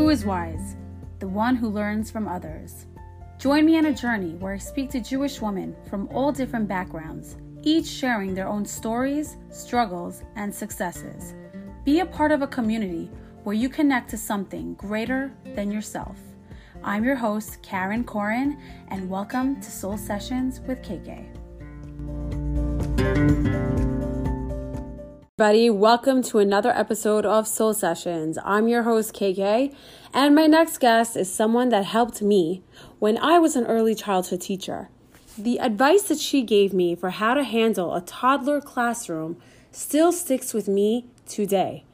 Who is wise? The one who learns from others. Join me on a journey where I speak to Jewish women from all different backgrounds, each sharing their own stories, struggles, and successes. Be a part of a community where you connect to something greater than yourself. I'm your host, Karen Corin, and welcome to Soul Sessions with KK. Everybody, welcome to another episode of Soul Sessions. I'm your host, KK, and my next guest is someone that helped me when I was an early childhood teacher. The advice that she gave me for how to handle a toddler classroom still sticks with me today.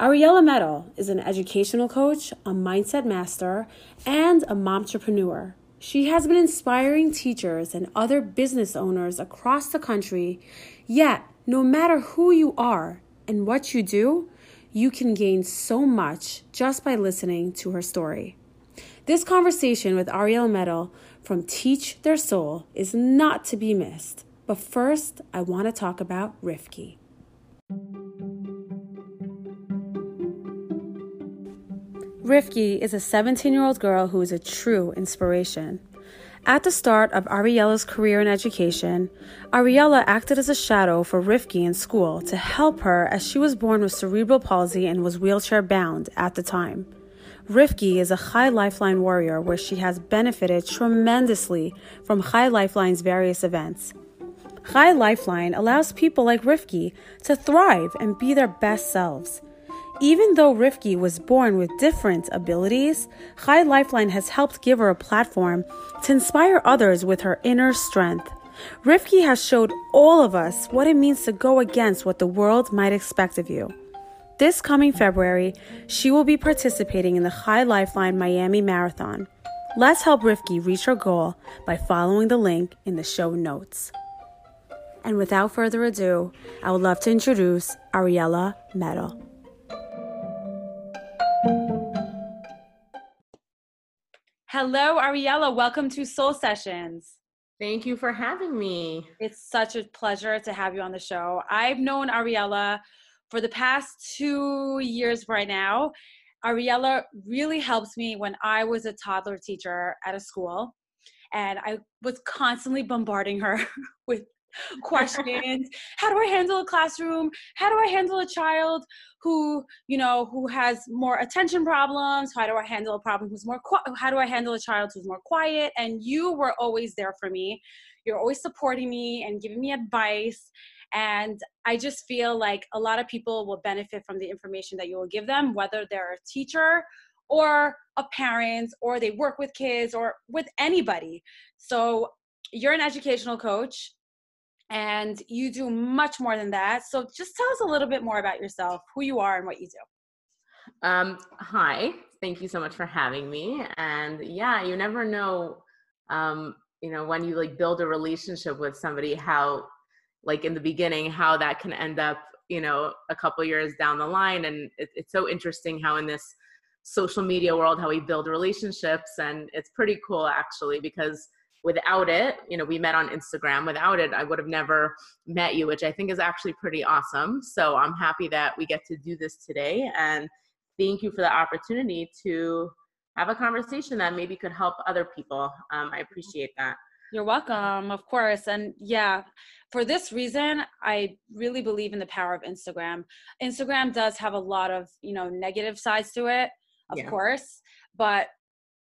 Ariella Metal is an educational coach, a mindset master, and a mompreneur. She has been inspiring teachers and other business owners across the country, yet, no matter who you are and what you do, you can gain so much just by listening to her story. This conversation with Ariel Metal from Teach Their Soul is not to be missed. But first, I want to talk about Rifki. Rifki is a 17 year old girl who is a true inspiration. At the start of Ariella's career in education, Ariella acted as a shadow for Rifki in school to help her as she was born with cerebral palsy and was wheelchair bound at the time. Rifki is a Chai Lifeline warrior where she has benefited tremendously from Chai Lifeline's various events. Chai Lifeline allows people like Rifki to thrive and be their best selves. Even though Rifki was born with different abilities, Chai Lifeline has helped give her a platform to inspire others with her inner strength. Rifki has showed all of us what it means to go against what the world might expect of you. This coming February, she will be participating in the Chai Lifeline Miami Marathon. Let's help Rifki reach her goal by following the link in the show notes. And without further ado, I would love to introduce Ariella Metal. Hello, Ariella. Welcome to Soul Sessions. Thank you for having me. It's such a pleasure to have you on the show. I've known Ariella for the past two years right now. Ariella really helps me when I was a toddler teacher at a school. And I was constantly bombarding her with questions. How do i handle a classroom? How do i handle a child who you know who has more attention problems? How do i handle a problem who's more how do i handle a child who's more quiet? And you were always there for me. You're always supporting me and giving me advice. And i just feel like a lot of people will benefit from the information that you will give them whether they're a teacher or a parent or they work with kids or with anybody. So you're an educational coach and you do much more than that. So just tell us a little bit more about yourself, who you are, and what you do. Um, hi, thank you so much for having me. And yeah, you never know, um, you know, when you like build a relationship with somebody, how, like in the beginning, how that can end up, you know, a couple years down the line. And it, it's so interesting how in this social media world, how we build relationships, and it's pretty cool actually because without it, you know, we met on Instagram. Without it, I would have never met you, which I think is actually pretty awesome. So I'm happy that we get to do this today. And thank you for the opportunity to have a conversation that maybe could help other people. Um, I appreciate that. You're welcome, of course. And yeah, for this reason, I really believe in the power of Instagram. Instagram does have a lot of, you know, negative sides to it, of yeah. course, but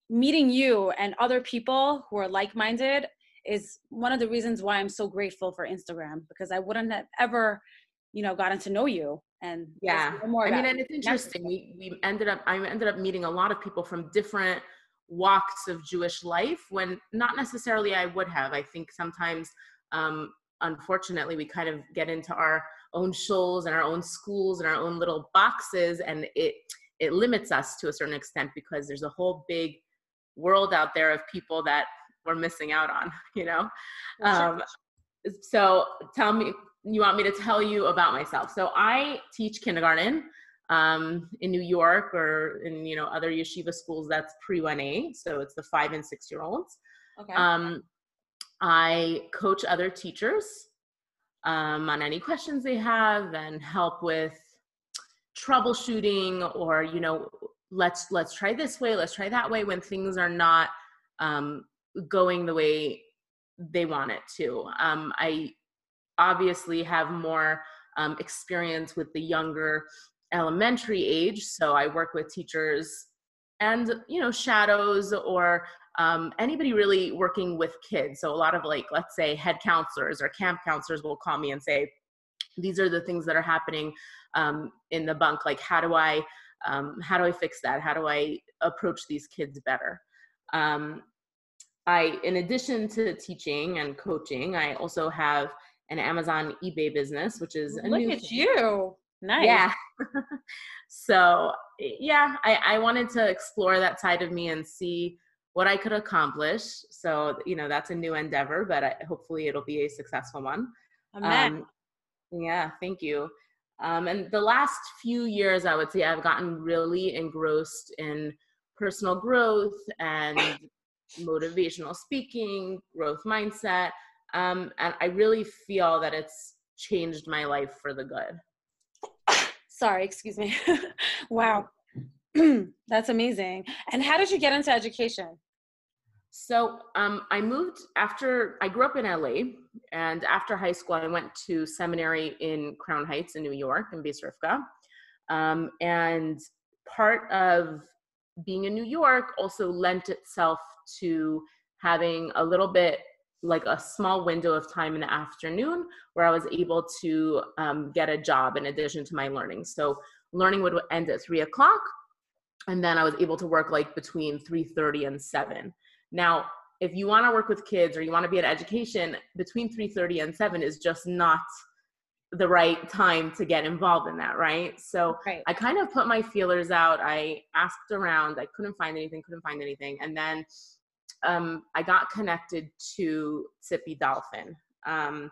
meeting you and other people who are like-minded is one of the reasons why I'm so grateful for Instagram because I wouldn't have ever, you know, gotten to know you. And yeah, more I mean, and it's interesting. We we ended up I ended up meeting a lot of people from different walks of Jewish life when not necessarily I would have. I think sometimes, um, unfortunately, we kind of get into our own shuls and our own schools and our own little boxes, and it it limits us to a certain extent because there's a whole big world out there of people that we're missing out on you know? Um, so tell me you want me to tell you about myself. So i teach kindergarten um, in new york or in you know other yeshiva schools that's pre 1a so it's the five and six year olds okay. um, i coach other teachers um, on any questions they have and help with troubleshooting or you know let's let's try this way let's try that way when things are not um, going the way they want it to. Um, i obviously have more um, experience with the younger elementary age so i work with teachers and you know shadows or um, anybody really working with kids. So a lot of like let's say head counselors or camp counselors will call me and say these are the things that are happening um, in the bunk. Like how do i um, how do i fix that? How do i approach these kids better? Um, i in addition to teaching and coaching i also have an amazon FBA business which is a look at thing. you. Nice. Yeah. So yeah I, I wanted to explore that side of me and see what i could accomplish. So you know that's a new endeavor but I, hopefully it'll be a successful one. Amen. Um, yeah thank you um, and the last few years, I would say I've gotten really engrossed in personal growth and motivational speaking, growth mindset. Um, and I really feel that it's changed my life for the good. Sorry, excuse me. wow. That's amazing. And how did you get into education? So um, I moved after I grew up in LA, and after high school, I went to seminary in Crown Heights in New York in Beis. Um, and part of being in New York also lent itself to having a little bit like a small window of time in the afternoon where I was able to um, get a job in addition to my learning. So learning would end at three o'clock, and then I was able to work like between three thirty and seven. Now, if you want to work with kids or you want to be in education, between 3:30 and 7 is just not the right time to get involved in that, right? So right. I kind of put my feelers out. I asked around. I couldn't find anything. Couldn't find anything, and then um, I got connected to Tzipi Dolphin. Um,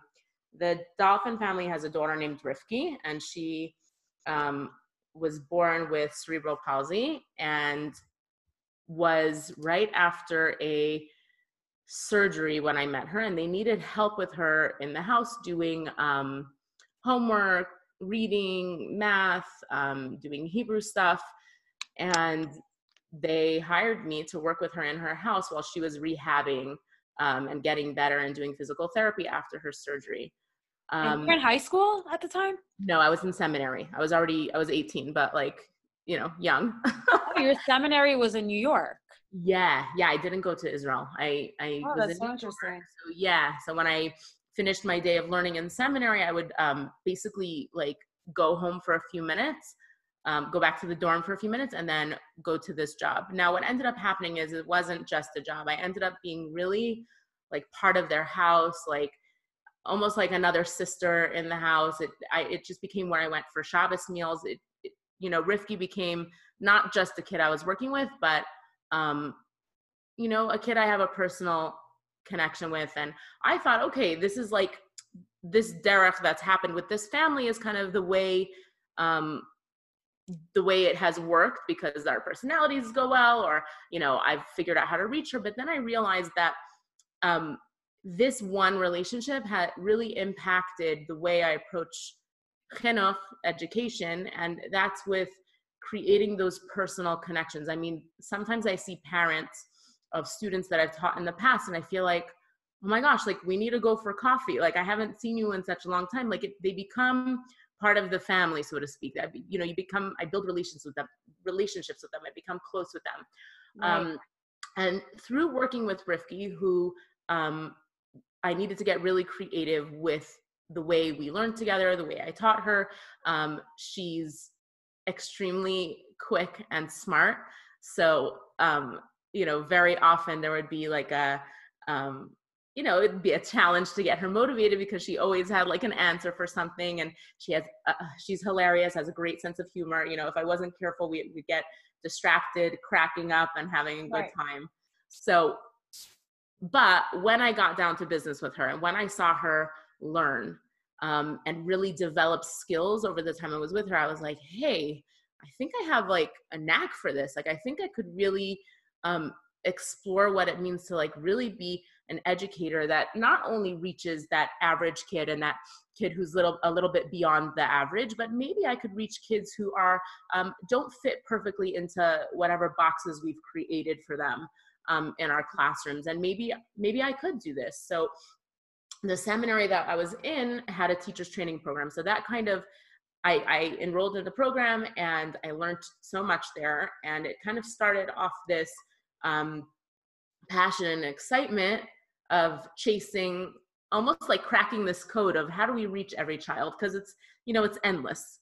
the Dolphin family has a daughter named Rifki, and she um, was born with cerebral palsy and was right after a surgery when I met her, and they needed help with her in the house doing um, homework, reading, math, um, doing Hebrew stuff. And they hired me to work with her in her house while she was rehabbing um, and getting better and doing physical therapy after her surgery. Um, you were in high school at the time? No, I was in seminary. I was already, I was 18, but like you know, young. oh, your seminary was in New York. Yeah, yeah. I didn't go to Israel. I, I oh, that's so interesting. So yeah, so when I finished my day of learning in seminary, I would um, basically like go home for a few minutes, um, go back to the dorm for a few minutes, and then go to this job. Now, what ended up happening is it wasn't just a job. I ended up being really like part of their house, like almost like another sister in the house. It I, it just became where I went for Shabbos meals. It you know, Rifki became not just a kid I was working with, but um, you know, a kid I have a personal connection with. And I thought, okay, this is like this derech that's happened with this family is kind of the way um, the way it has worked because our personalities go well, or you know, I've figured out how to reach her. But then I realized that um, this one relationship had really impacted the way I approach chinuch education, and that's with creating those personal connections. I mean, sometimes I see parents of students that I've taught in the past, and I feel like, oh my gosh, like we need to go for coffee. Like I haven't seen you in such a long time. Like it, they become part of the family, so to speak. That you know, you become. I build relations with them, relationships with them. I become close with them. Right. Um, and through working with Rifki, who um, I needed to get really creative with the way we learned together, the way I taught her. Um, she's extremely quick and smart. So, um, you know, very often there would be like a, um, you know, it'd be a challenge to get her motivated because she always had like an answer for something, and she has, uh, she's hilarious, has a great sense of humor. You know, if I wasn't careful, we would get distracted, cracking up, and having a good right. time. So, but when I got down to business with her, and when I saw her learn um, and really develop skills over the time I was with her, I was like, hey, I think I have like a knack for this. Like, I think I could really um, explore what it means to like really be an educator that not only reaches that average kid and that kid who's little a little bit beyond the average but maybe i could reach kids who are um, don't fit perfectly into whatever boxes we've created for them um, in our classrooms and maybe maybe i could do this so the seminary that i was in had a teachers training program so that kind of I, I enrolled in the program and i learned so much there and it kind of started off this um, passion and excitement of chasing almost like cracking this code of how do we reach every child because it's you know it's endless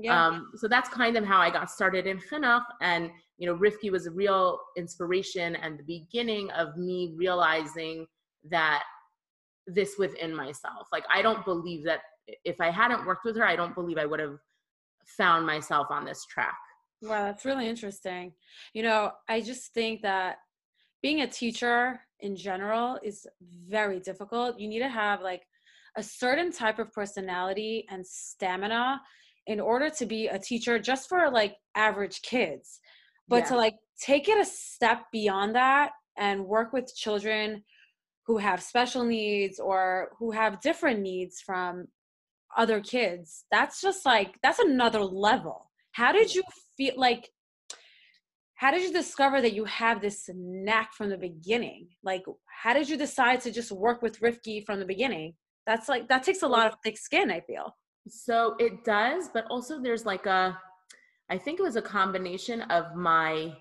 yeah. Um, so that's kind of how I got started in chinuch. And, you know, Rifki was a real inspiration and the beginning of me realizing that this within myself. Like, I don't believe that if I hadn't worked with her, I don't believe I would have found myself on this track. Wow, that's really interesting. You know, I just think that being a teacher in general is very difficult. You need to have like a certain type of personality and stamina in order to be a teacher just for like average kids. But yeah. to like take it a step beyond that and work with children who have special needs or who have different needs from other kids, that's just like that's another level. How did you feel like how did you discover that you have this knack from the beginning? Like, how did you decide to just work with Rifki from the beginning? That's like, that takes a lot of thick skin, I feel. So it does, but also there's like a, I think it was a combination of my,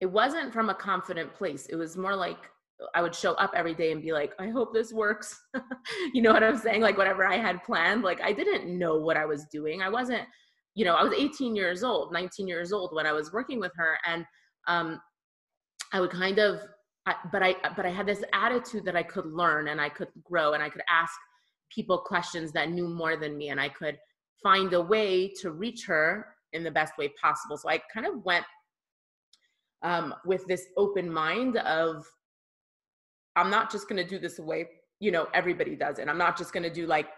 it wasn't from a confident place. It was more like I would show up every day and be like, I hope this works. you know what I'm saying? Like, whatever I had planned, like, I didn't know what I was doing. I wasn't you know, I was 18 years old, 19 years old when I was working with her, and um, I would kind of, I, but I, but I had this attitude that I could learn and I could grow and I could ask people questions that knew more than me, and I could find a way to reach her in the best way possible. So I kind of went um, with this open mind of, I'm not just going to do this the way you know everybody does it. I'm not just going to do like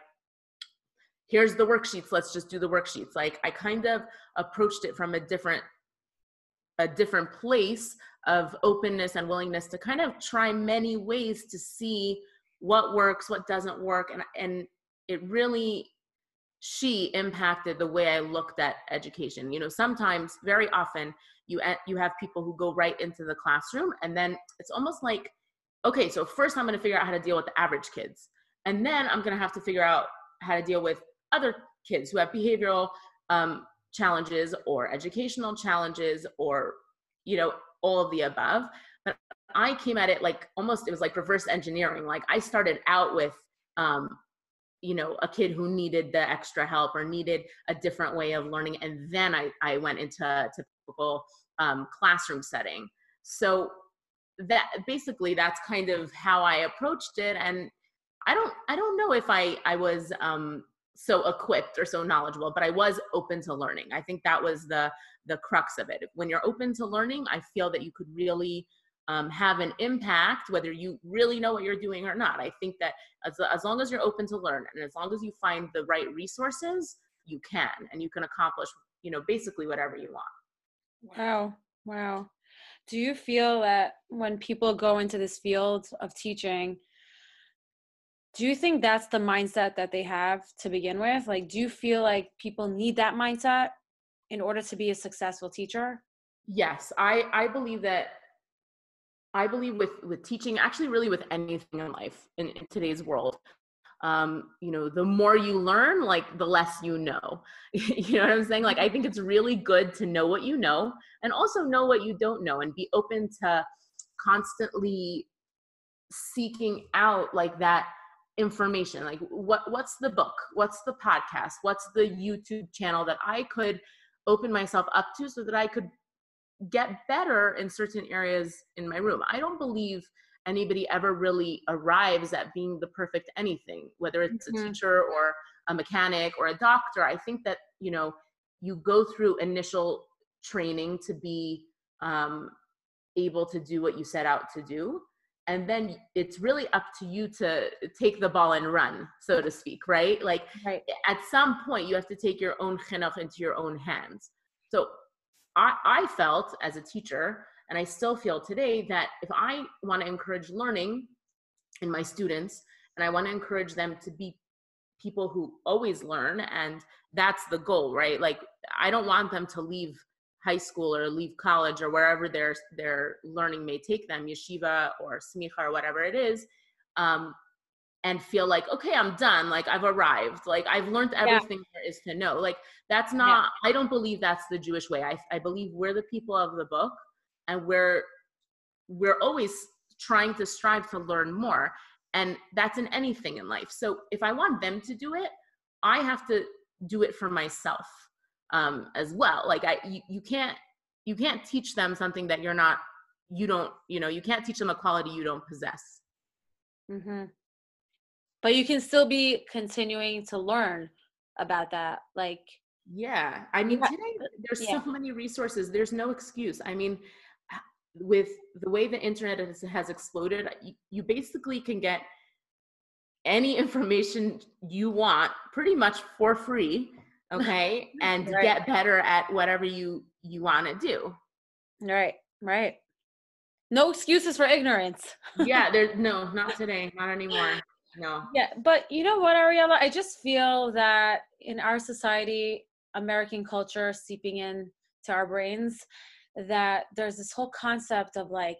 here's the worksheets let's just do the worksheets like i kind of approached it from a different a different place of openness and willingness to kind of try many ways to see what works what doesn't work and and it really she impacted the way i looked at education you know sometimes very often you you have people who go right into the classroom and then it's almost like okay so first i'm going to figure out how to deal with the average kids and then i'm going to have to figure out how to deal with other kids who have behavioral um, challenges or educational challenges or you know all of the above. But i came at it like almost it was like reverse engineering like i started out with um, you know a kid who needed the extra help or needed a different way of learning and then i, I went into a typical um, classroom setting. So that basically that's kind of how i approached it and i don't i don't know if i i was um so equipped or so knowledgeable but i was open to learning. I think that was the the crux of it. When you're open to learning i feel that you could really um, have an impact whether you really know what you're doing or not. I think that as, as long as you're open to learn and as long as you find the right resources you can and you can accomplish you know basically whatever you want. Wow. Wow do you feel that when people go into this field of teaching do you think that's the mindset that they have to begin with? Like do you feel like people need that mindset in order to be a successful teacher? Yes i i believe that i believe with with teaching actually really with anything in life in, in today's world um you know the more you learn like the less you know. You know what i'm saying? Like i think it's really good to know what you know and also know what you don't know and be open to constantly seeking out like that information. Like what what's the book? What's the podcast? What's the youtube channel that i could open myself up to so that i could get better in certain areas in my room? I don't believe anybody ever really arrives at being the perfect anything whether it's mm-hmm. a teacher or a mechanic or a doctor i think that you know you go through initial training to be um, able to do what you set out to do and then it's really up to you to take the ball and run so to speak right like right. at some point you have to take your own chinuch into your own hands so I, I felt as a teacher and I still feel today that if I want to encourage learning in my students and I want to encourage them to be people who always learn and that's the goal right like i don't want them to leave high school or leave college or wherever their their learning may take them yeshiva or smicha or whatever it is um, and feel like okay i'm done like i've arrived like i've learned everything yeah. there is to know like that's not yeah. i don't believe that's the jewish way I, I believe we're the people of the book and we're we're always trying to strive to learn more and that's in anything in life. So if i want them to do it i have to do it for myself um, as well. Like i you, you can't you can't teach them something that you're not you don't you know you can't teach them a quality you don't possess. Mm-hmm. but you can still be continuing to learn about that like yeah. I mean today there's yeah. so many resources. There's no excuse. I mean with the way the internet has, has exploded, uh, you, you basically can get any information you want pretty much for free okay and right. get better at whatever you you want to do. Right right. No excuses for ignorance. Yeah there's no not today not anymore no. Yeah but you know what ariella? I just feel that in our society american culture seeping in to our brains that there's this whole concept of like,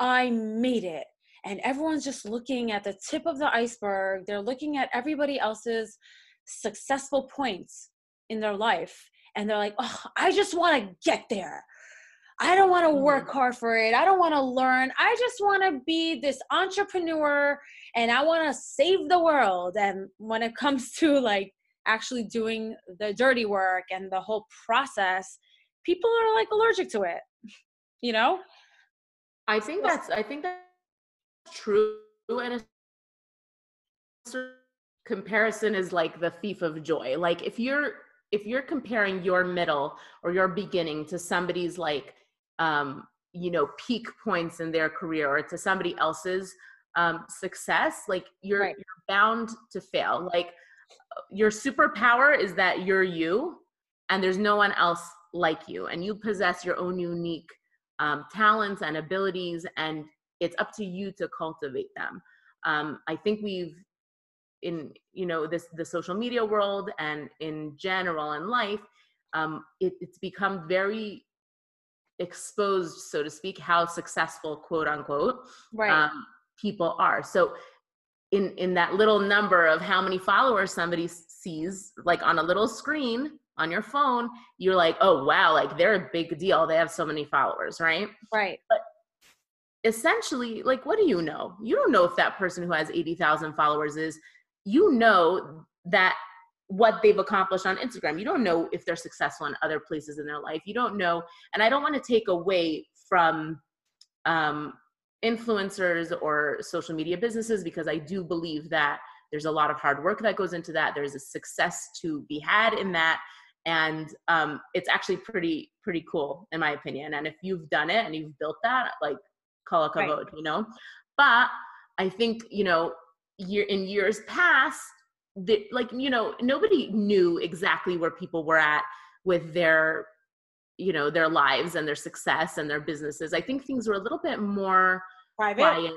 I made it. And everyone's just looking at the tip of the iceberg. They're looking at everybody else's successful points in their life. And they're like, oh, I just want to get there. I don't want to work mm-hmm. hard for it. I don't want to learn. I just want to be this entrepreneur and I want to save the world. And when it comes to like actually doing the dirty work and the whole process, people are like allergic to it you know? I think that's i think that's true and a comparison is like the thief of joy. Like if you're if you're comparing your middle or your beginning to somebody's like um you know peak points in their career or to somebody else's um success like you're, right. you're bound to fail. Like your superpower is that you're you and there's no one else like you and you possess your own unique um, talents and abilities and it's up to you to cultivate them um, i think we've in you know this the social media world and in general in life um, it, it's become very exposed so to speak how successful quote unquote right. um, people are so in in that little number of how many followers somebody sees like on a little screen on your phone, you're like, oh wow, like they're a big deal. They have so many followers, right? Right. But essentially, like, what do you know? You don't know if that person who has 80,000 followers is, you know that what they've accomplished on Instagram. You don't know if they're successful in other places in their life. You don't know. And I don't want to take away from um, influencers or social media businesses because I do believe that there's a lot of hard work that goes into that. There's a success to be had in that and um, it's actually pretty pretty cool in my opinion and if you've done it and you've built that like kol hakavod right. you know but i think you know year in years past that like you know nobody knew exactly where people were at with their you know their lives and their success and their businesses i think things were a little bit more Private. quiet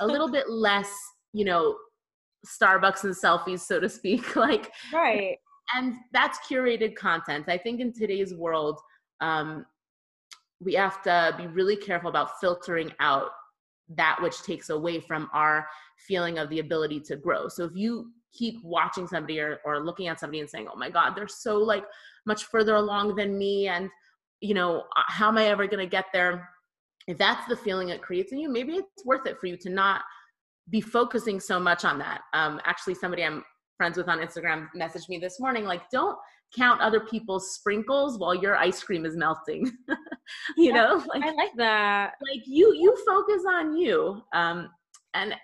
a little bit less you know starbucks and selfies so to speak like right and that's curated content. I think in today's world, um, we have to be really careful about filtering out that which takes away from our feeling of the ability to grow. So if you keep watching somebody or, or looking at somebody and saying, oh my God, they're so like much further along than me. And, you know, uh, how am I ever going to get there? If that's the feeling it creates in you, maybe it's worth it for you to not be focusing so much on that. Um, actually, somebody I'm friends with on Instagram messaged me this morning like, don't count other people's sprinkles while your ice cream is melting. you yeah, know, like I like that. Like you you focus on you. Um and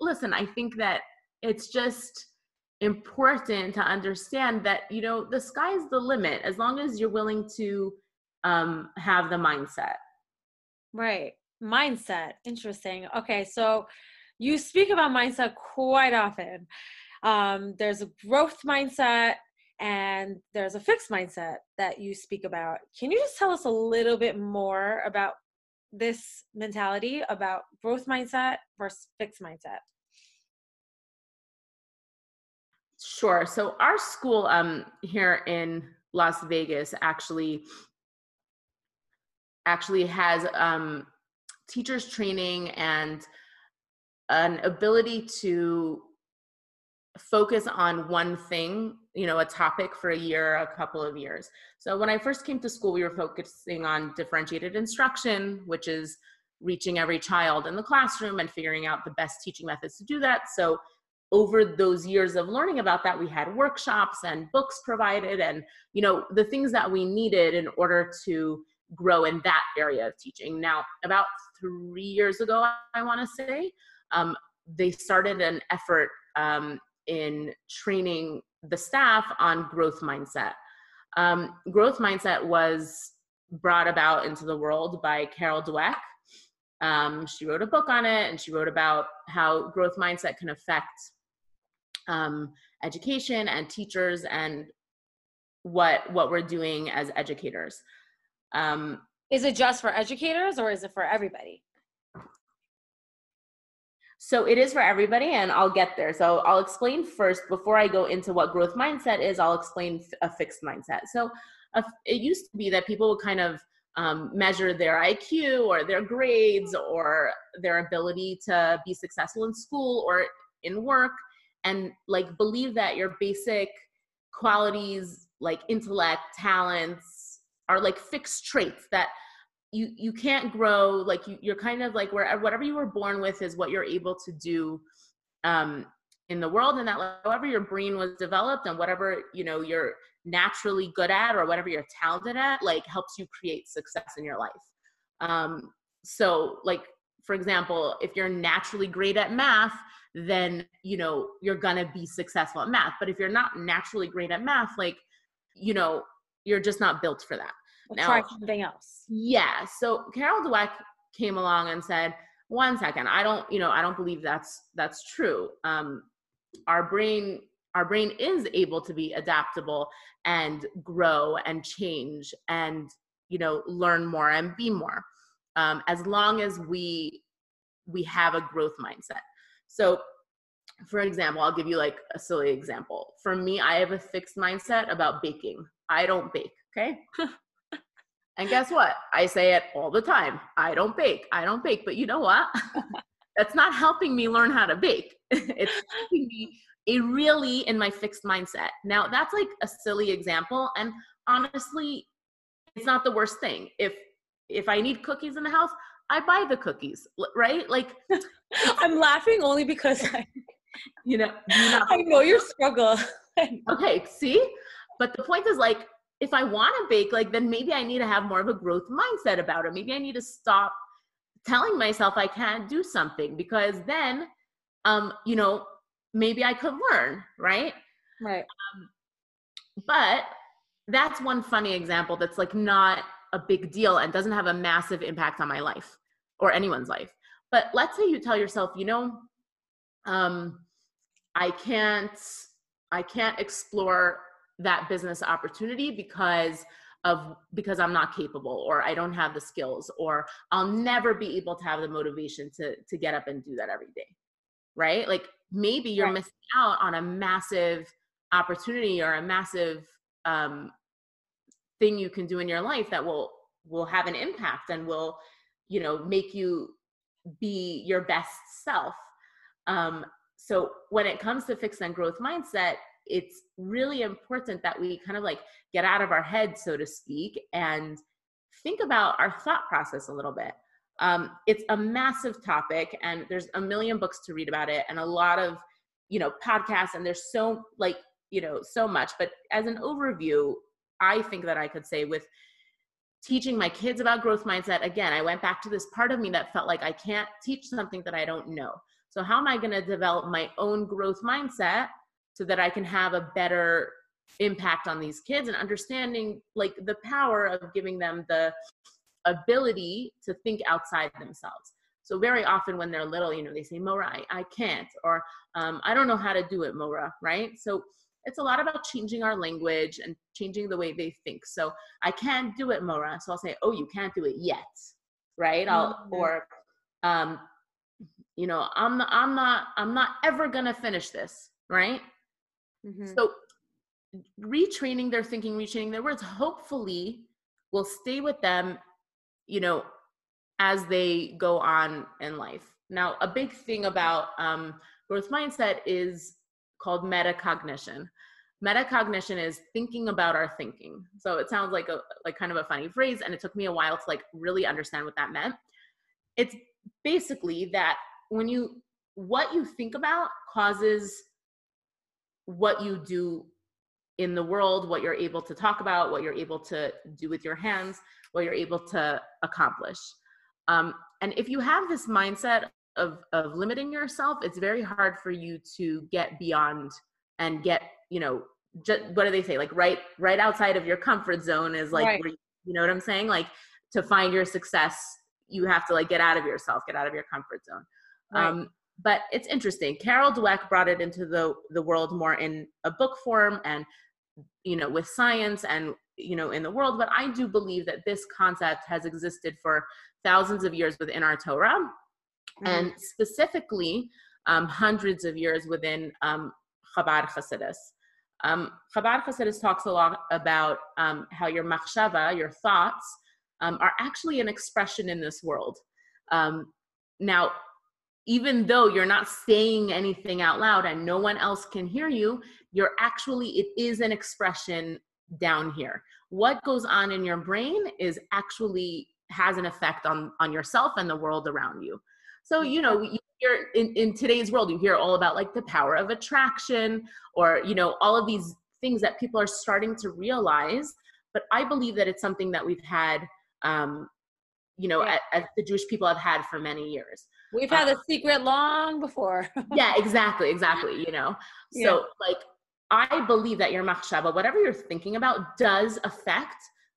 listen, I think that it's just important to understand that you know the sky's the limit as long as you're willing to um have the mindset. Right. Mindset. Interesting. Okay, so you speak about mindset quite often um, there's a growth mindset and there's a fixed mindset that you speak about. Can you just tell us a little bit more about this mentality about growth mindset versus fixed mindset? Sure. So our school um, here in Las Vegas actually actually has um, teachers training and an ability to focus on one thing, you know, a topic for a year, a couple of years. So when I first came to school, we were focusing on differentiated instruction, which is reaching every child in the classroom and figuring out the best teaching methods to do that. So over those years of learning about that we had workshops and books provided and you know the things that we needed in order to grow in that area of teaching now about three years ago i want to say um, they started an effort um, in training the staff on growth mindset um, growth mindset was brought about into the world by carol dweck um, she wrote a book on it and she wrote about how growth mindset can affect um, education and teachers and what what we're doing as educators. Um, is it just for educators or is it for everybody? So it is for everybody, and I'll get there. So I'll explain first before I go into what growth mindset is. I'll explain a fixed mindset. So it used to be that people would kind of um, measure their IQ or their grades or their ability to be successful in school or in work and like believe that your basic qualities like intellect talents are like fixed traits that you you can't grow like you, you're kind of like where whatever you were born with is what you're able to do um in the world and that however your brain was developed and whatever you know you're naturally good at or whatever you're talented at like helps you create success in your life. Um so like for example if you're naturally great at math then you know you're gonna be successful at math. But if you're not naturally great at math like you know you're just not built for that now, try something else yeah so carol dweck came along and said one second i don't you know i don't believe that's that's true um our brain our brain is able to be adaptable and grow and change and you know learn more and be more um, as long as we we have a growth mindset so, for example, I'll give you like a silly example. For me, I have a fixed mindset about baking. I don't bake, okay? and guess what? I say it all the time. I don't bake. I don't bake. But you know what? That's not helping me learn how to bake. it's helping me it really in my fixed mindset. Now, that's like a silly example and honestly, it's not the worst thing. If if I need cookies in the house, I buy the cookies, right? Like I'm laughing only because I, you know, I know your struggle. okay, see? But the point is like, if I want to bake, like, then maybe I need to have more of a growth mindset about it. Maybe I need to stop telling myself I can't do something because then, um, you know, maybe I could learn, right? Right. Um, but that's one funny example that's like not a big deal and doesn't have a massive impact on my life or anyone's life. But let's say you tell yourself, you know, um, I can't, I can't explore that business opportunity because of because I'm not capable or I don't have the skills or I'll never be able to have the motivation to to get up and do that every day. Right? Like maybe you're right. missing out on a massive opportunity or a massive um, thing you can do in your life that will will have an impact and will you know make you be your best self um, so when it comes to fixed and growth mindset it's really important that we kind of like get out of our head so to speak and think about our thought process a little bit. Um, it's a massive topic and there's a million books to read about it and a lot of you know podcasts and there's so like you know so much. But as an overview i think that i could say with teaching my kids about growth mindset again i went back to this part of me that felt like i can't teach something that i don't know. So how am i going to develop my own growth mindset so that i can have a better impact on these kids and understanding like the power of giving them the ability to think outside themselves so very often when they're little you know they say mora i, I can't or um, i don't know how to do it mora right so it's a lot about changing our language and changing the way they think. So I can't do it, Mora. So I'll say, oh, you can't do it yet. right? I'll mm-hmm. or um, you know, I'm not, I'm not I'm not ever gonna finish this, right? Mm-hmm. So retraining their thinking, retraining their words, hopefully will stay with them, you know, as they go on in life. Now, a big thing about um, growth mindset is called metacognition. Metacognition is thinking about our thinking. So it sounds like a like kind of a funny phrase, and it took me a while to like really understand what that meant. It's basically that when you what you think about causes what you do in the world, what you're able to talk about, what you're able to do with your hands, what you're able to accomplish. Um, and if you have this mindset of of limiting yourself, it's very hard for you to get beyond and get, you know, just, what do they say? Like right right outside of your comfort zone is like, right. you, you know what I'm saying? Like to find your success, you have to like get out of yourself, get out of your comfort zone. Right. Um, but it's interesting. Carol Dweck brought it into the the world more in a book form and you know with science and you know in the world. But I do believe that this concept has existed for thousands of years within our Torah, mm-hmm. and specifically um, hundreds of years within um, Chabad Hasidus. Um, Chabad Hasidus talks a lot about um, how your machshava, your thoughts, um, are actually an expression in this world. Um, now, even though you're not saying anything out loud and no one else can hear you, you're actually, it is an expression down here. What goes on in your brain is actually has an effect on on yourself and the world around you. So, you know, you hear in, in today's world, you hear all about like the power of attraction or, you know, all of these things that people are starting to realize. But I believe that it's something that we've had, um, you know, yeah. as the Jewish people have had for many years. We've had um, a secret long before. yeah, exactly, exactly. You know, so yeah. like I believe that your machshava, whatever you're thinking about, does affect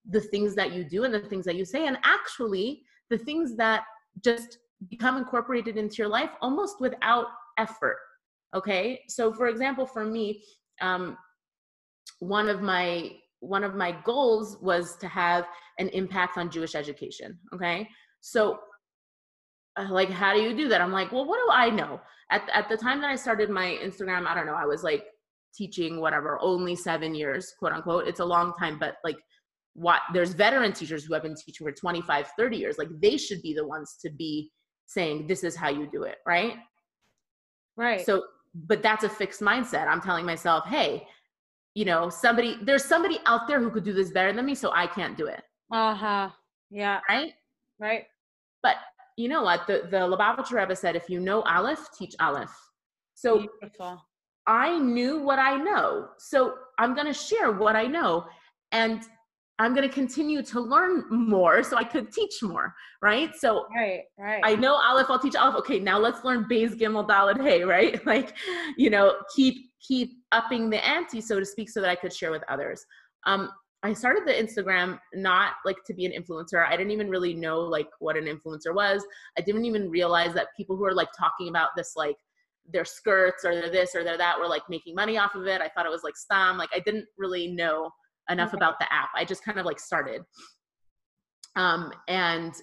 the things that you do and the things that you say, and actually the things that just become incorporated into your life almost without effort. Okay, so for example, for me, um, one of my one of my goals was to have an impact on Jewish education. Okay, so uh, like how do you do that? I'm like well what do i know? At, at the time that i started my instagram i don't know i was like teaching whatever only seven years quote unquote. It's a long time but like what there's veteran teachers who have been teaching for 25 30 years. Like they should be the ones to be saying this is how you do it right? Right. So but that's a fixed mindset. I'm telling myself hey you know somebody there's somebody out there who could do this better than me so i can't do it. Uh-huh. Yeah. Right? Right. But you know what? The the Lubavitcher Rebbe said, if you know Aleph, teach Aleph. So Beautiful. I knew what I know. So I'm going to share what I know. And I'm going to continue to learn more so I could teach more, right? So right, right. I know Aleph, I'll teach Aleph. Okay, now let's learn Beis Gimel Daled Hey, right? Like, you know, keep keep upping the ante, so to speak, so that I could share with others. Um, I started the Instagram not like to be an influencer. I didn't even really know like what an influencer was. I didn't even realize that people who are like talking about this like their skirts or their this or their that were like making money off of it. I thought it was like spam. Like I didn't really know enough okay. about the app. I just kind of like started. Um and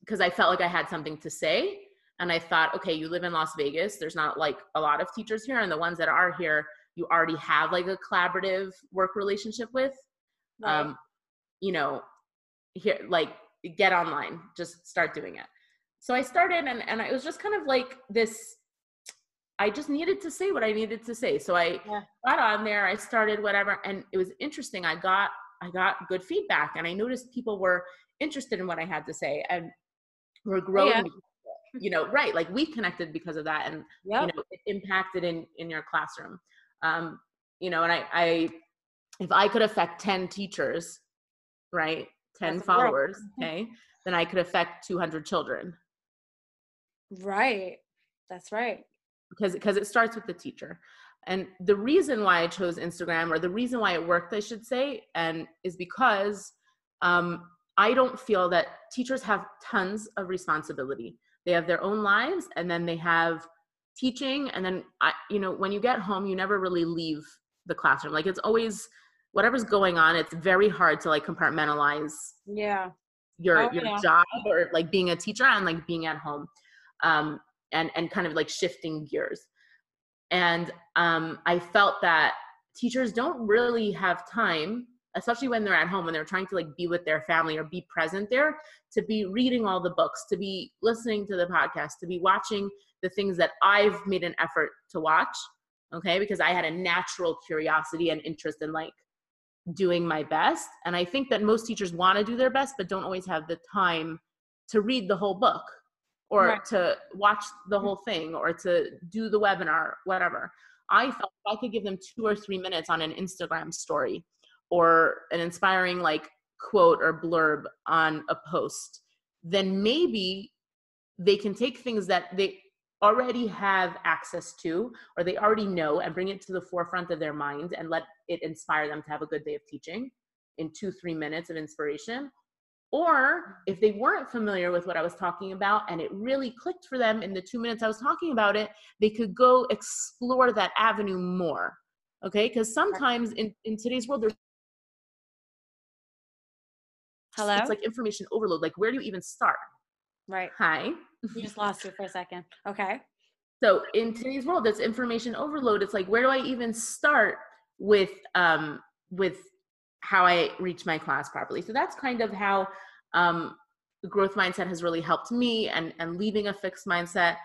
because I felt like I had something to say and I thought, okay, you live in Las Vegas. There's not like a lot of teachers here and the ones that are here you already have like a collaborative work relationship with right. um, you know, here, like get online, just start doing it. So I started and, and it was just kind of like this, I just needed to say what I needed to say. So I yeah. got on there, I started whatever. And it was interesting. I got, I got good feedback and I noticed people were interested in what I had to say and were growing. Yeah. You know, right? Like we connected because of that, and yep. you know, it impacted in in your classroom. Um, you know, and I, I if I could affect 10 teachers, right? 10 That's followers, mm-hmm. okay, then I could affect 200 children. Right. That's right. Because because it starts with the teacher. And the reason why I chose Instagram or the reason why it worked, I should say, and is because um, I don't feel that teachers have tons of responsibility. They have their own lives and then they have teaching and then I, you know when you get home you never really leave the classroom like it's always whatever's going on it's very hard to like compartmentalize yeah. your Oh, your yeah. job or like being a teacher and like being at home um and and kind of like shifting gears. And um i felt that teachers don't really have time especially when they're at home when they're trying to like be with their family or be present there to be reading all the books to be listening to the podcast to be watching the things that i've made an effort to watch okay? Because i had a natural curiosity and interest in like doing my best and i think that most teachers want to do their best but don't always have the time to read the whole book or Right. to watch the mm. whole thing or to do the webinar whatever i felt if i could give them two or three minutes on an instagram story or an inspiring like quote or blurb on a post then maybe they can take things that they already have access to or they already know and bring it to the forefront of their mind and let it inspire them to have a good day of teaching in two three minutes of inspiration. Or if they weren't familiar with what i was talking about and it really clicked for them in the two minutes i was talking about it they could go explore that avenue more okay? Because sometimes in, in today's world there's Hello? it's like information overload like where do you even start? Right. hi We just lost you for a second. Okay. so in today's world it's information overload it's like where do i even start with um with how i reach my class properly so that's kind of how um the growth mindset has really helped me and and leaving a fixed mindset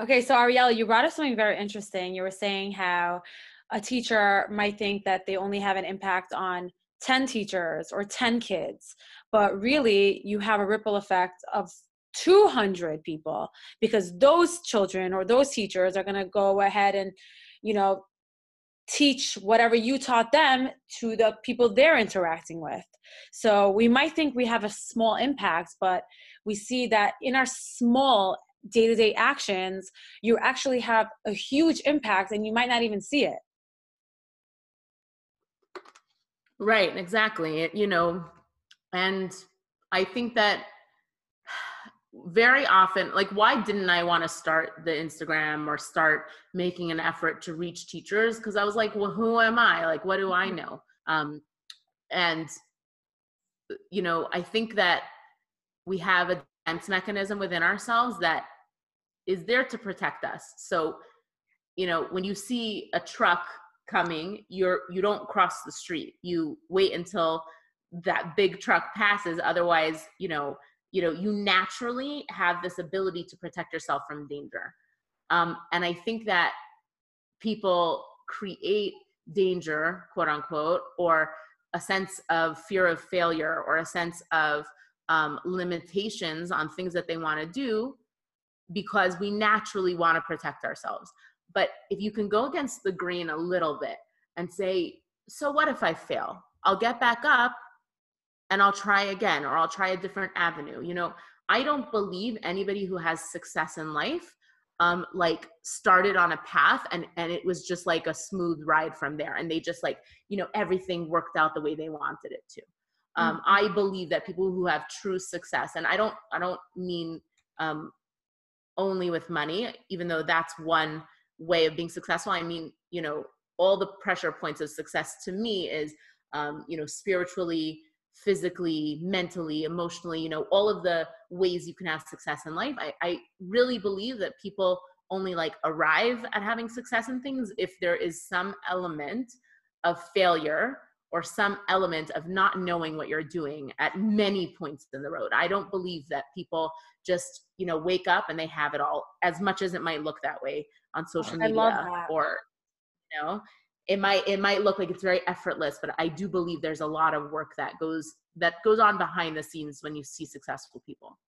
Okay, so Ariella, you brought up something very interesting. You were saying how a teacher might think that they only have an impact on 10 teachers or 10 kids, but really you have a ripple effect of 200 people because those children or those teachers are going to go ahead and, you know, teach whatever you taught them to the people they're interacting with. So we might think we have a small impact, but we see that in our small day to day actions, you actually have a huge impact and you might not even see it. right exactly It- you know and i think that very often like why didn't i want to start the instagram or start making an effort to reach teachers? Because i was like well who am i? Like what do i know? Um and you know i think that we have a defense mechanism within ourselves that is there to protect us. So you know when you see a truck coming you're you don't cross the street. You wait until that big truck passes. Otherwise you know you know you naturally have this ability to protect yourself from danger. Um, and i think that people create danger quote unquote or a sense of fear of failure or a sense of um, limitations on things that they want to do because we naturally want to protect ourselves. But if you can go against the grain a little bit and say so what if i fail? I'll get back up and I'll try again or I'll try a different avenue. You know, I don't believe anybody who has success in life um like started on a path and and it was just like a smooth ride from there and they just like, you know, everything worked out the way they wanted it to. Um I believe that people who have true success and I don't I don't mean um only with money even though that's one way of being successful. I mean, you know, all the pressure points of success to me is um you know, spiritually physically, mentally, emotionally, you know, all of the ways you can have success in life. I, I really believe that people only like arrive at having success in things if there is some element of failure or some element of not knowing what you're doing at many points in the road. I don't believe that people just, you know, wake up and they have it all as much as it might look that way on social I media or you know it might it might look like it's very effortless but i do believe there's a lot of work that goes that goes on behind the scenes when you see successful people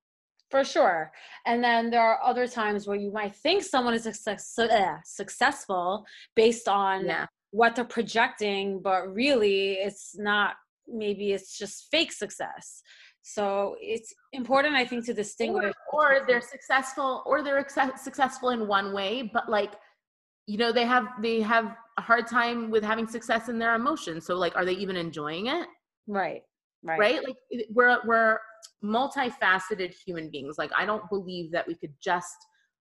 For sure. And then there are other times where you might think someone is success, uh, successful based on yeah what they're projecting, but really it's not, maybe it's just fake success. So it's important, I think, to distinguish. or, or they're successful or they're successful in one way but like you know they have they have a hard time with having success in their emotions. So like are they even enjoying it? Right, right, right? Like we're we're multifaceted human beings. Like i don't believe that we could just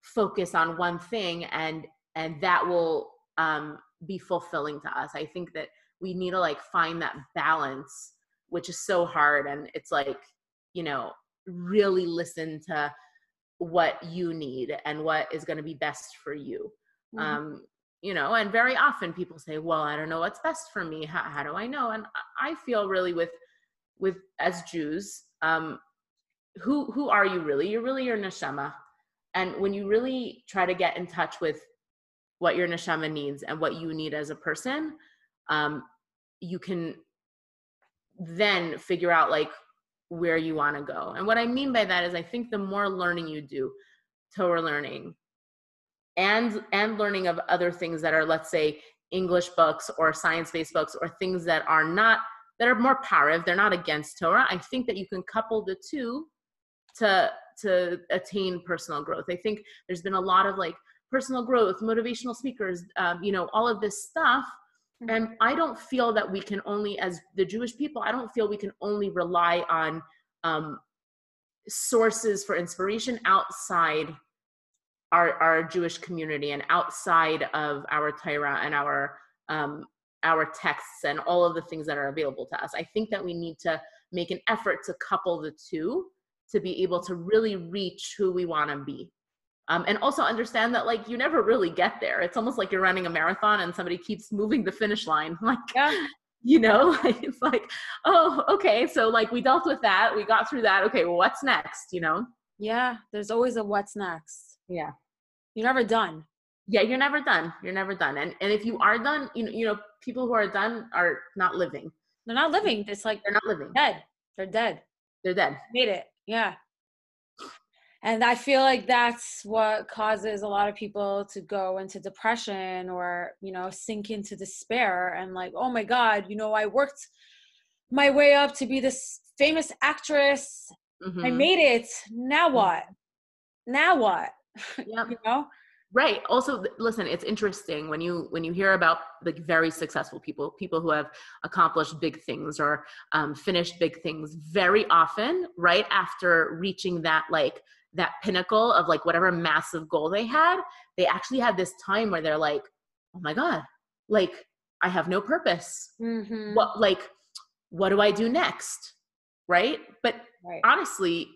focus on one thing and and that will um be fulfilling to us. I think that we need to like find that balance which is so hard. And it's like you know really listen to what you need and what is going to be best for you. Mm-hmm. um you know and very often people say well i don't know what's best for me. How, how do i know? And i feel really with with as jews um who who are you really? You're really your neshama. And when you really try to get in touch with what your neshama needs and what you need as a person um you can then figure out like where you want to go. And what i mean by that is i think the more learning you do torah learning and and learning of other things that are let's say english books or science-based books or things that are not that are more parav they're not against torah i think that you can couple the two to to attain personal growth i think there's been a lot of like personal growth motivational speakers um, you know all of this stuff mm-hmm. and i don't feel that we can only as the jewish people i don't feel we can only rely on um, sources for inspiration outside our, our Jewish community and outside of our Torah and our um, our texts and all of the things that are available to us. I think that we need to make an effort to couple the two to be able to really reach who we want to be. Um, and also understand that like you never really get there. It's almost like you're running a marathon and somebody keeps moving the finish line. Like, yeah. you know, it's like, oh, okay, so like we dealt with that, we got through that. Okay, well, what's next? You know? Yeah, there's always a what's next. Yeah. You're never done. Yeah, you're never done. You're never done. And and if you are done, you know, you know, people who are done are not living. They're not living. It's like they're not living. Dead. They're dead. They're dead. Made it. Yeah. And I feel like that's what causes a lot of people to go into depression or, you know, sink into despair and like, oh my God, you know, I worked my way up to be this famous actress. Mm-hmm. I made it. Now mm-hmm. what? Now what? yeah you know? Right. Also listen it's interesting when you when you hear about like very successful people people who have accomplished big things or um, finished big things very often right after reaching that like that pinnacle of like whatever massive goal they had they actually had this time where they're like oh my god. Like i have no purpose. Mm-hmm. what like what do i do next? Right? But right. honestly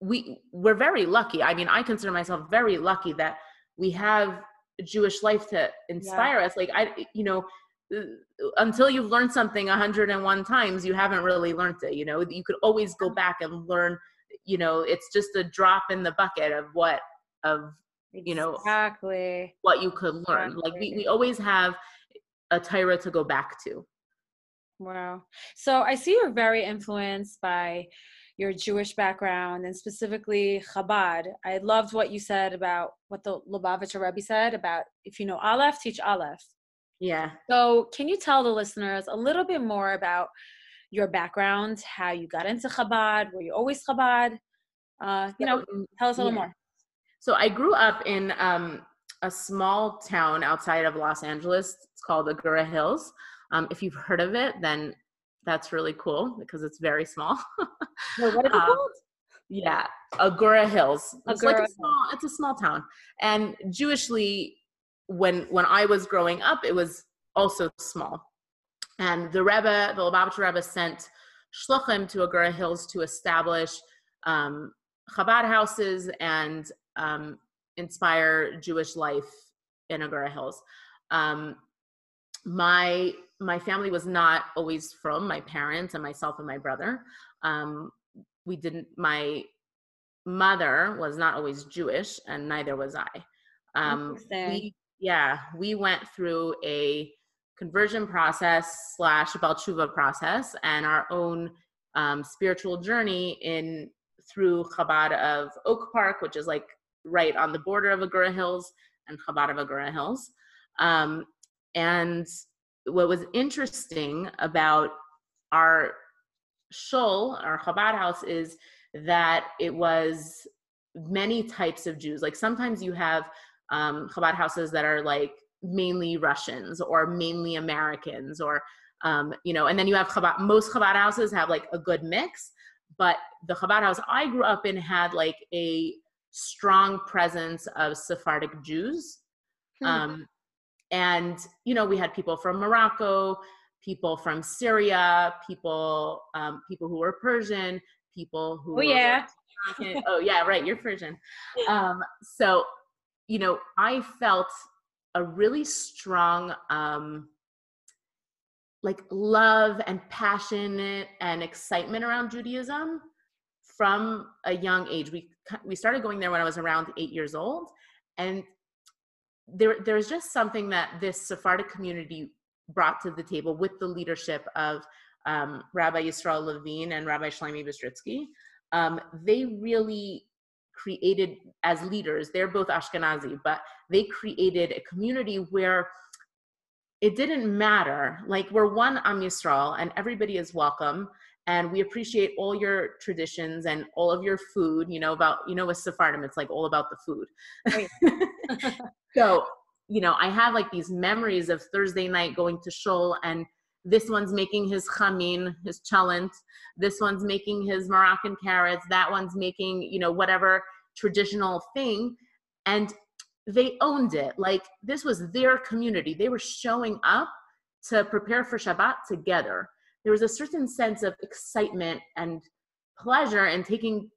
we we're very lucky. I mean, I consider myself very lucky that we have Jewish life to inspire yeah. us. Like I, you know, uh, until you've learned something 101 times, you haven't really learned it. You know, you could always go back and learn. You know, it's just a drop in the bucket of what of you know exactly what you could learn. Exactly. Like we we always have a Torah to go back to. Wow. So I see you're very influenced by your Jewish background and specifically Chabad. I loved what you said about what the Lubavitcher Rebbe said about if you know Aleph, teach Aleph. Yeah. So can you tell the listeners a little bit more about your background, how you got into Chabad, were you always Chabad? Uh, you know, tell us a little yeah. more. So I grew up in um, a small town outside of Los Angeles. It's called Agoura Hills. Um, if you've heard of it, then that's really cool because it's very small. Wait, what is it um, called? Yeah, Agoura Hills. It's like a small. It's a small town, and Jewishly, when when I was growing up, it was also small. And the Rebbe, the Lubavitcher Rebbe, sent shluchim to Agoura Hills to establish um, Chabad houses and um, inspire Jewish life in Agoura Hills. Um, my my family was not always from my parents and myself and my brother. Um, we didn't. My mother was not always Jewish, and neither was I. Um, we, yeah, we went through a conversion process slash Baal Teshuva process and our own um, spiritual journey in through Chabad of Oak Park, which is like right on the border of Agoura Hills, and Chabad of Agoura Hills. Um, and what was interesting about our shul, our Chabad house, is that it was many types of Jews. Like sometimes you have um, Chabad houses that are like mainly Russians or mainly Americans, or um, you know, and then you have Chabad. Most Chabad houses have like a good mix, but the Chabad house I grew up in had like a strong presence of Sephardic Jews. Hmm. Um, and you know we had people from morocco people from Syria, people um, people who were Persian, people who oh yeah oh yeah right you're Persian. Um, so you know I felt a really strong um, like love and passion and excitement around Judaism from a young age. We we started going there when I was around eight years old, and there there's just something that this Sephardic community brought to the table with the leadership of um, Rabbi Yisrael Levine and Rabbi Shlomi Bistritsky. Um, they really created as leaders. They're both Ashkenazi, but they created a community where it didn't matter. Like we're one Am Yisrael, and everybody is welcome and we appreciate all your traditions and all of your food you know about you know with sephardim it's like all about the food. Right. so you know i have like these memories of thursday night going to shul and this one's making his chamin his cholent. This one's making his moroccan carrots. That one's making you know whatever traditional thing. And they owned it. Like this was their community. They were showing up to prepare for shabbat together there was a certain sense of excitement and pleasure in taking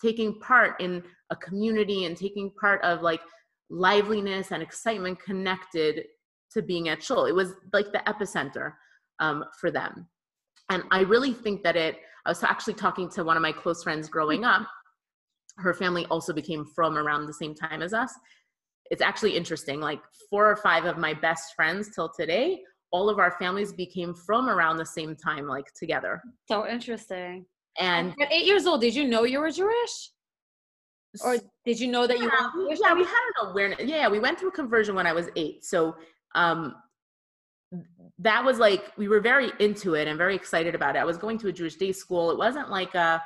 taking part in a community and taking part of like liveliness and excitement connected to being at shul. It was like the epicenter um, for them. And I really think that it, I was actually talking to one of my close friends growing up. Her family also became from around the same time as us. It's actually interesting. Like four or five of my best friends till today all of our families became from around the same time, like together. So interesting. And at eight years old, did you know you were Jewish? Or did you know that you yeah, were Jewish? Yeah, we had an awareness. Yeah, we went through conversion when I was eight. So um that was like we were very into it and very excited about it. I was going to a Jewish day school. It wasn't like uh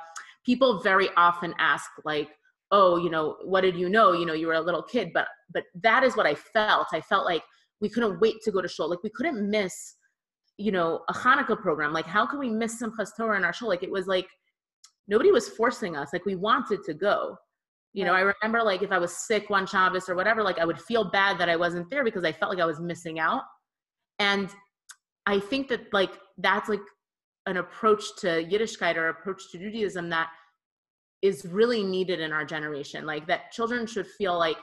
people very often ask like, oh, you know, what did you know? You know, you were a little kid, but but that is what I felt. I felt like we couldn't wait to go to shul. Like we couldn't miss, you know, a Hanukkah program. Like how can we miss Simchas Torah in our shul? Like it was like nobody was forcing us. Like we wanted to go. You know, I remember like if I was sick one Shabbos or whatever, like I would feel bad that I wasn't there because I felt like I was missing out. And I think that like that's like an approach to Yiddishkeit or approach to Judaism that is really needed in our generation. Like that children should feel like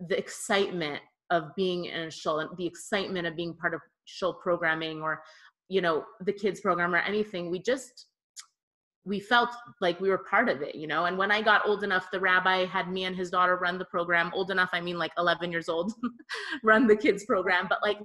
the excitement of being in a shul and the excitement of being part of shul programming or you know the kids program or anything we just we felt like we were part of it you know? And when i got old enough the rabbi had me and his daughter run the program. Old enough i mean like 11 years old run the kids program. But like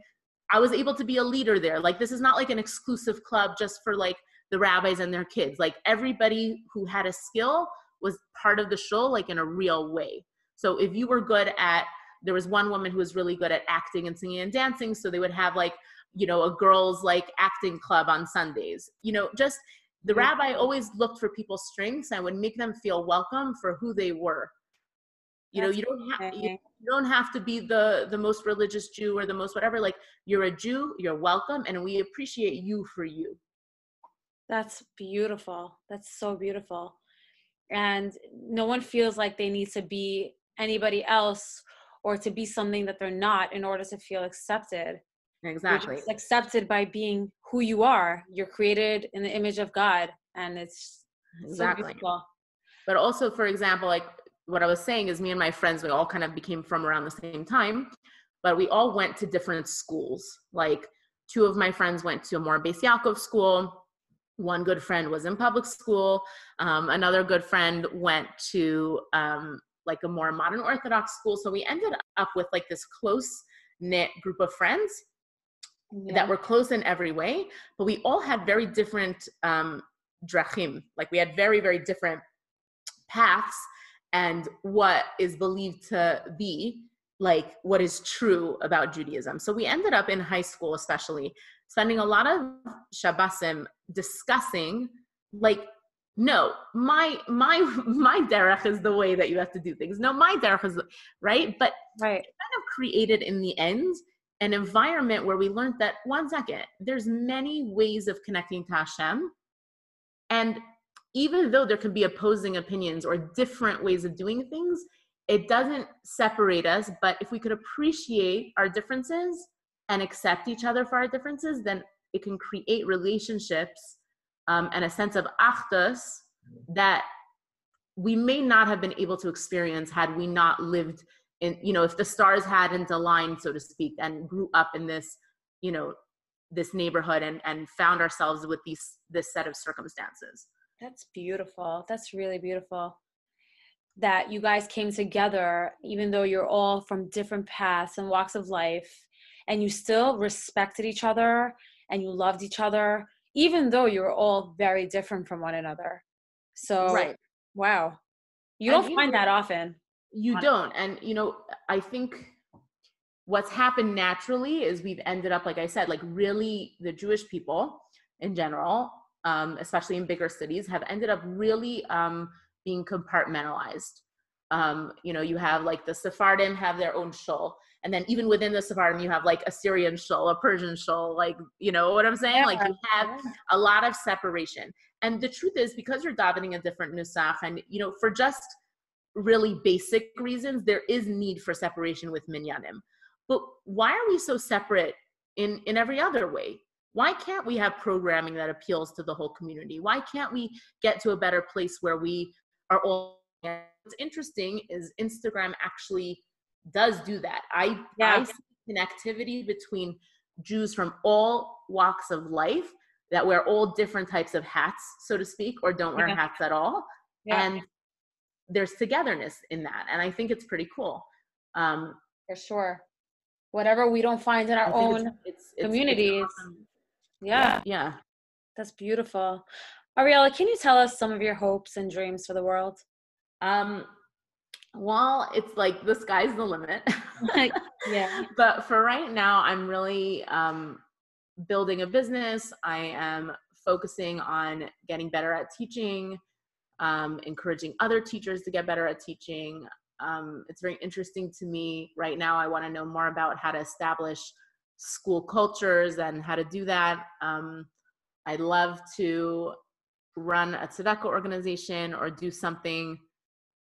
i was able to be a leader there. Like this is not like an exclusive club just for like the rabbis and their kids. Like everybody who had a skill was part of the shul like in a real way. So if you were good at there was one woman who was really good at acting and singing and dancing so they would have like you know a girls like acting club on sundays. You know just the rabbi always looked for people's strengths and would make them feel welcome for who they were. You That's know you don't have you don't have to be the the most religious jew or the most whatever like you're a jew you're welcome and we appreciate you for you. That's beautiful. That's so beautiful. And no one feels like they need to be anybody else or to be something that they're not in order to feel accepted. Exactly. accepted by being who you are. You're created in the image of God, and it's exactly. So but also, for example, like what I was saying is, me and my friends, we all kind of became from around the same time, but we all went to different schools. Like two of my friends went to a more Beis Yaakov school. One good friend was in public school. Um, another good friend went to um, like a more modern Orthodox school. So we ended up with like this close knit group of friends yeah. that were close in every way, but we all had very different um, drachim. Like we had very, very different paths and what is believed to be like what is true about Judaism. So we ended up in high school, especially spending a lot of Shabbosim discussing like no my my my derech is the way that you have to do things. No my derech is right? But right. kind of created in the end an environment where we learned that one second there's many ways of connecting to hashem. And even though there can be opposing opinions or different ways of doing things it doesn't separate us. But if we could appreciate our differences and accept each other for our differences then it can create relationships um, and a sense of achdus that we may not have been able to experience had we not lived in you know if the stars hadn't aligned so to speak and grew up in this you know this neighborhood and and found ourselves with these this set of circumstances. That's beautiful. That's really beautiful that you guys came together even though you're all from different paths and walks of life and you still respected each other and you loved each other even though you're all very different from one another. So right. wow. You don't find that often you don't and you know i think what's happened naturally is we've ended up like i said like really the jewish people in general um, especially in bigger cities have ended up really um, being compartmentalized. Um, you know you have like the sephardim have their own shul and then even within the sephardim you have like a syrian shul a persian shul like you know what i'm saying yeah. like you have a lot of separation and the truth is because you're davening a different nusach and you know for just really basic reasons, there is need for separation with minyanim. But why are we so separate in, in every other way? Why can't we have programming that appeals to the whole community? Why can't we get to a better place where we are all? What's interesting is Instagram actually does do that. I, yeah. I see connectivity between Jews from all walks of life that wear all different types of hats, so to speak, or don't wear yeah. hats at all. Yeah. And there's togetherness in that and i think it's pretty cool um for sure whatever we don't find in our own it's, it's, communities it's awesome. yeah. yeah yeah that's beautiful ariella can you tell us some of your hopes and dreams for the world um well it's like the sky's the limit yeah but for right now i'm really um building a business i am focusing on getting better at teaching um, encouraging other teachers to get better at teaching. Um, it's very interesting to me right now. I want to know more about how to establish school cultures and how to do that. Um, I'd love to run a tzedakah organization or do something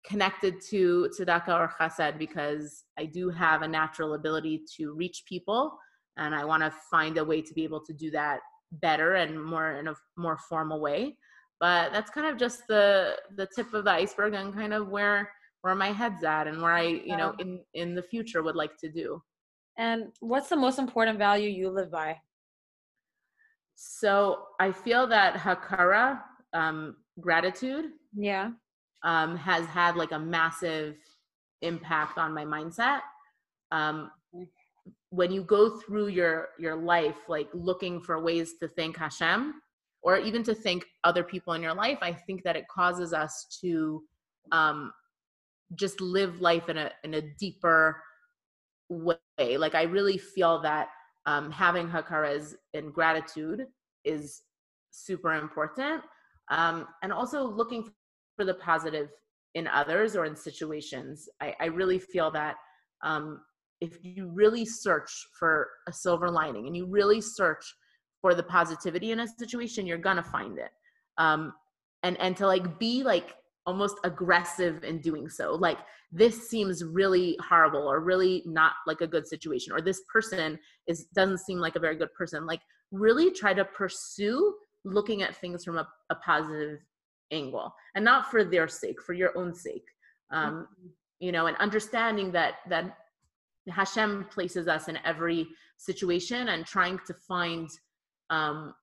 connected to tzedakah or chesed because I do have a natural ability to reach people and I want to find a way to be able to do that better and more in a more formal way. But that's kind of just the the tip of the iceberg and kind of where where my head's at and where i you know in in the future would like to do. And what's the most important value you live by? So i feel that hakara um, gratitude yeah um, has had like a massive impact on my mindset. Um, when you go through your your life like looking for ways to thank hashem or even to thank other people in your life i think that it causes us to um, just live life in a in a deeper way. Like i really feel that um, having hakaras and gratitude is super important. Um, and also looking for the positive in others or in situations i, I really feel that um, if you really search for a silver lining and you really search for the positivity in a situation, you're gonna find it. Um, and and to like be like almost aggressive in doing so. Like this seems really horrible or really not like a good situation, or this person is doesn't seem like a very good person. Like really try to pursue looking at things from a, a positive angle and not for their sake, for your own sake. Um, mm-hmm. you know, and understanding that that Hashem places us in every situation and trying to find um,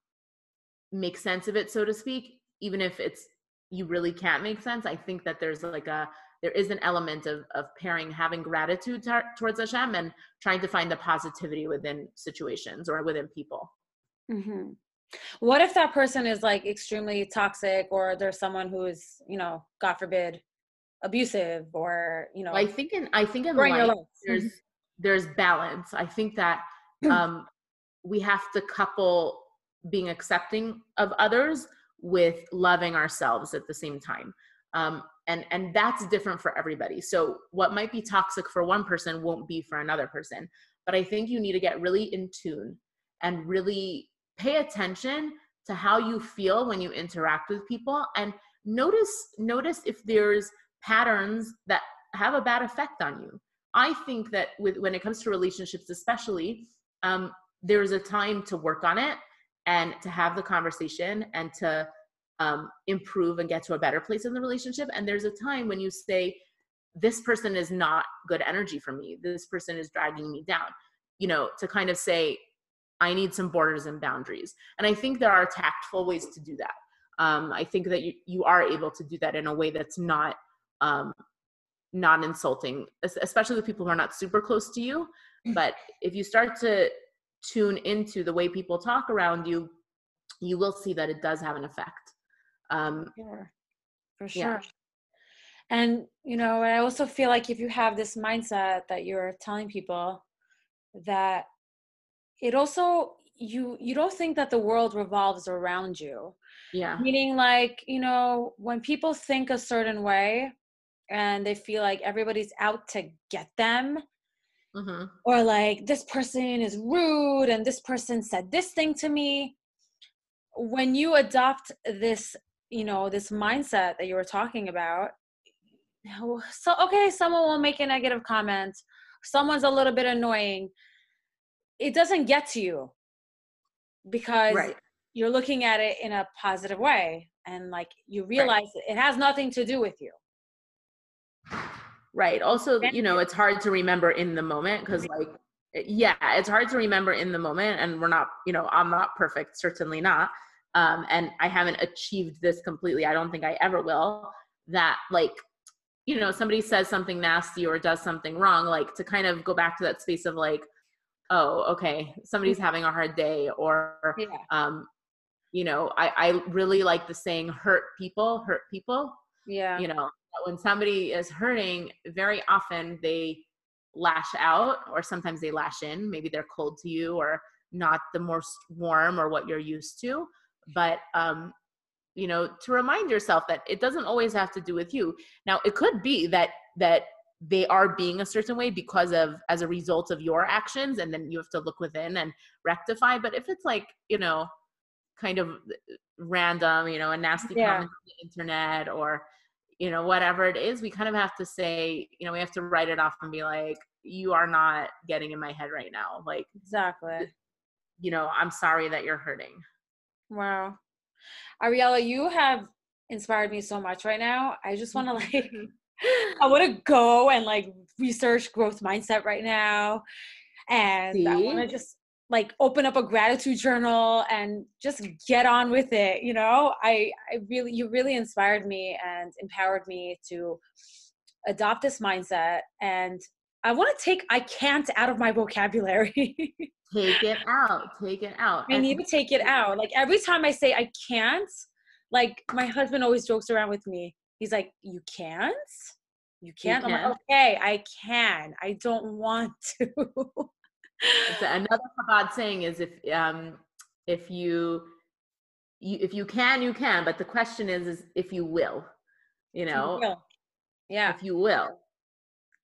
make sense of it, so to speak, even if it's you really can't make sense. I think that there's like a there is an element of of pairing having gratitude towards Hashem and trying to find the positivity within situations or within people. Mm-hmm. What if that person is like extremely toxic, or there's someone who is, you know, God forbid, abusive, or you know? I think in I think in life, there's there's balance. I think that um, we have to couple being accepting of others with loving ourselves at the same time um, and and that's different for everybody so what might be toxic for one person won't be for another person but i think you need to get really in tune and really pay attention to how you feel when you interact with people and notice notice if there's patterns that have a bad effect on you i think that with when it comes to relationships especially um, there's a time to work on it and to have the conversation and to um, improve and get to a better place in the relationship. And there's a time when you say, this person is not good energy for me. This person is dragging me down. You know, to kind of say, I need some borders and boundaries. And I think there are tactful ways to do that. Um, I think that you, you are able to do that in a way that's not um, not insulting, especially with people who are not super close to you. Mm. But if you start to tune into the way people talk around you, you will see that it does have an effect. Um, sure. For sure. Yeah. And, you know, I also feel like if you have this mindset that you're telling people that it also, you, you don't think that the world revolves around you. Yeah. Meaning like, you know, when people think a certain way and they feel like everybody's out to get them, mm-hmm. or like this person is rude and this person said this thing to me when you adopt this you know this mindset that you were talking about so okay someone will make a negative comment someone's a little bit annoying it doesn't get to you because right. you're looking at it in a positive way and like you realize right. it has nothing to do with you. Right. Also you know it's hard to remember in the moment because like yeah it's hard to remember in the moment and we're not you know i'm not perfect certainly not um and i haven't achieved this completely. I don't think i ever will. That like you know somebody says something nasty or does something wrong like to kind of go back to that space of like oh okay somebody's having a hard day or yeah. um you know i i really like the saying hurt people hurt people yeah you know when somebody is hurting, very often they lash out or sometimes they lash in. Maybe they're cold to you or not the most warm or what you're used to. But, um, you know, to remind yourself that it doesn't always have to do with you. Now, it could be that, that they are being a certain way because of as a result of your actions and then you have to look within and rectify. But if it's like you know kind of uh, random you know a nasty yeah. comment on the internet or you know whatever it is we kind of have to say you know we have to write it off and be like you are not getting in my head right now. Like exactly. you know i'm sorry that you're hurting. Wow. Ariella you have inspired me so much right now. I just want to like i want to go and like research growth mindset right now. And See? i want to just like open up a gratitude journal and just get on with it you know? I i really you really inspired me and empowered me to adopt this mindset. And i want to take i can't out of my vocabulary. Take it out take it out. I need to take it out. Like every time i say i can't like my husband always jokes around with me he's like you can't you can't you can. i'm like okay i can i don't want to another Chabad saying is if um, if you, you if you can, you can. But the question is, is if you will, you know, you will. yeah, if you will.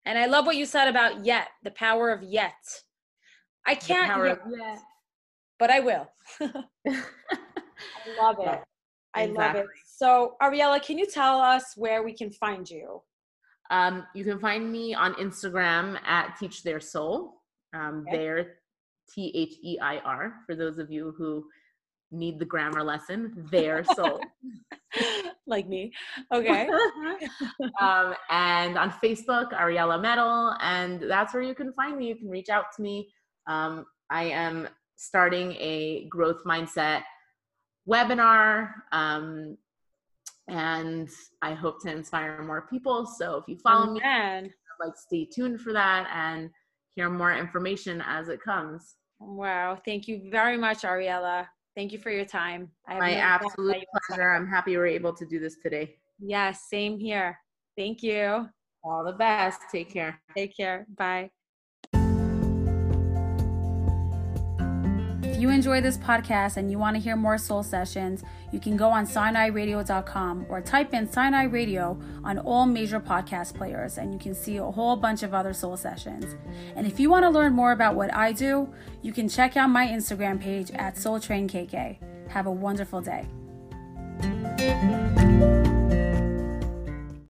And I love what you said about yet, the power of yet. I can't yet, yet, but I will. I love it. I love it. So, Ariella, can you tell us where we can find you? Um, you can find me on Instagram at Teach Their Soul. Um, okay. There, T H E I R, for those of you who need the grammar lesson, their soul. like me. Okay. um, and on Facebook, Ariella Metal, and that's where you can find me. You can reach out to me. Um, I am starting a growth mindset webinar. Um, and I hope to inspire more people. So if you follow me, like stay tuned for that. And hear more information as it comes. Wow. Thank you very much, Ariella. Thank you for your time. My absolute pleasure. I'm happy we are able to do this today. Yes, same here. Thank you. All the best. Take care. Take care. Bye. If you enjoy this podcast and you want to hear more soul sessions, you can go on SinaiRadio.com or type in Sinai Radio on all major podcast players and you can see a whole bunch of other soul sessions. And if you want to learn more about what I do, you can check out my Instagram page at SoulTrainKK. Have a wonderful day.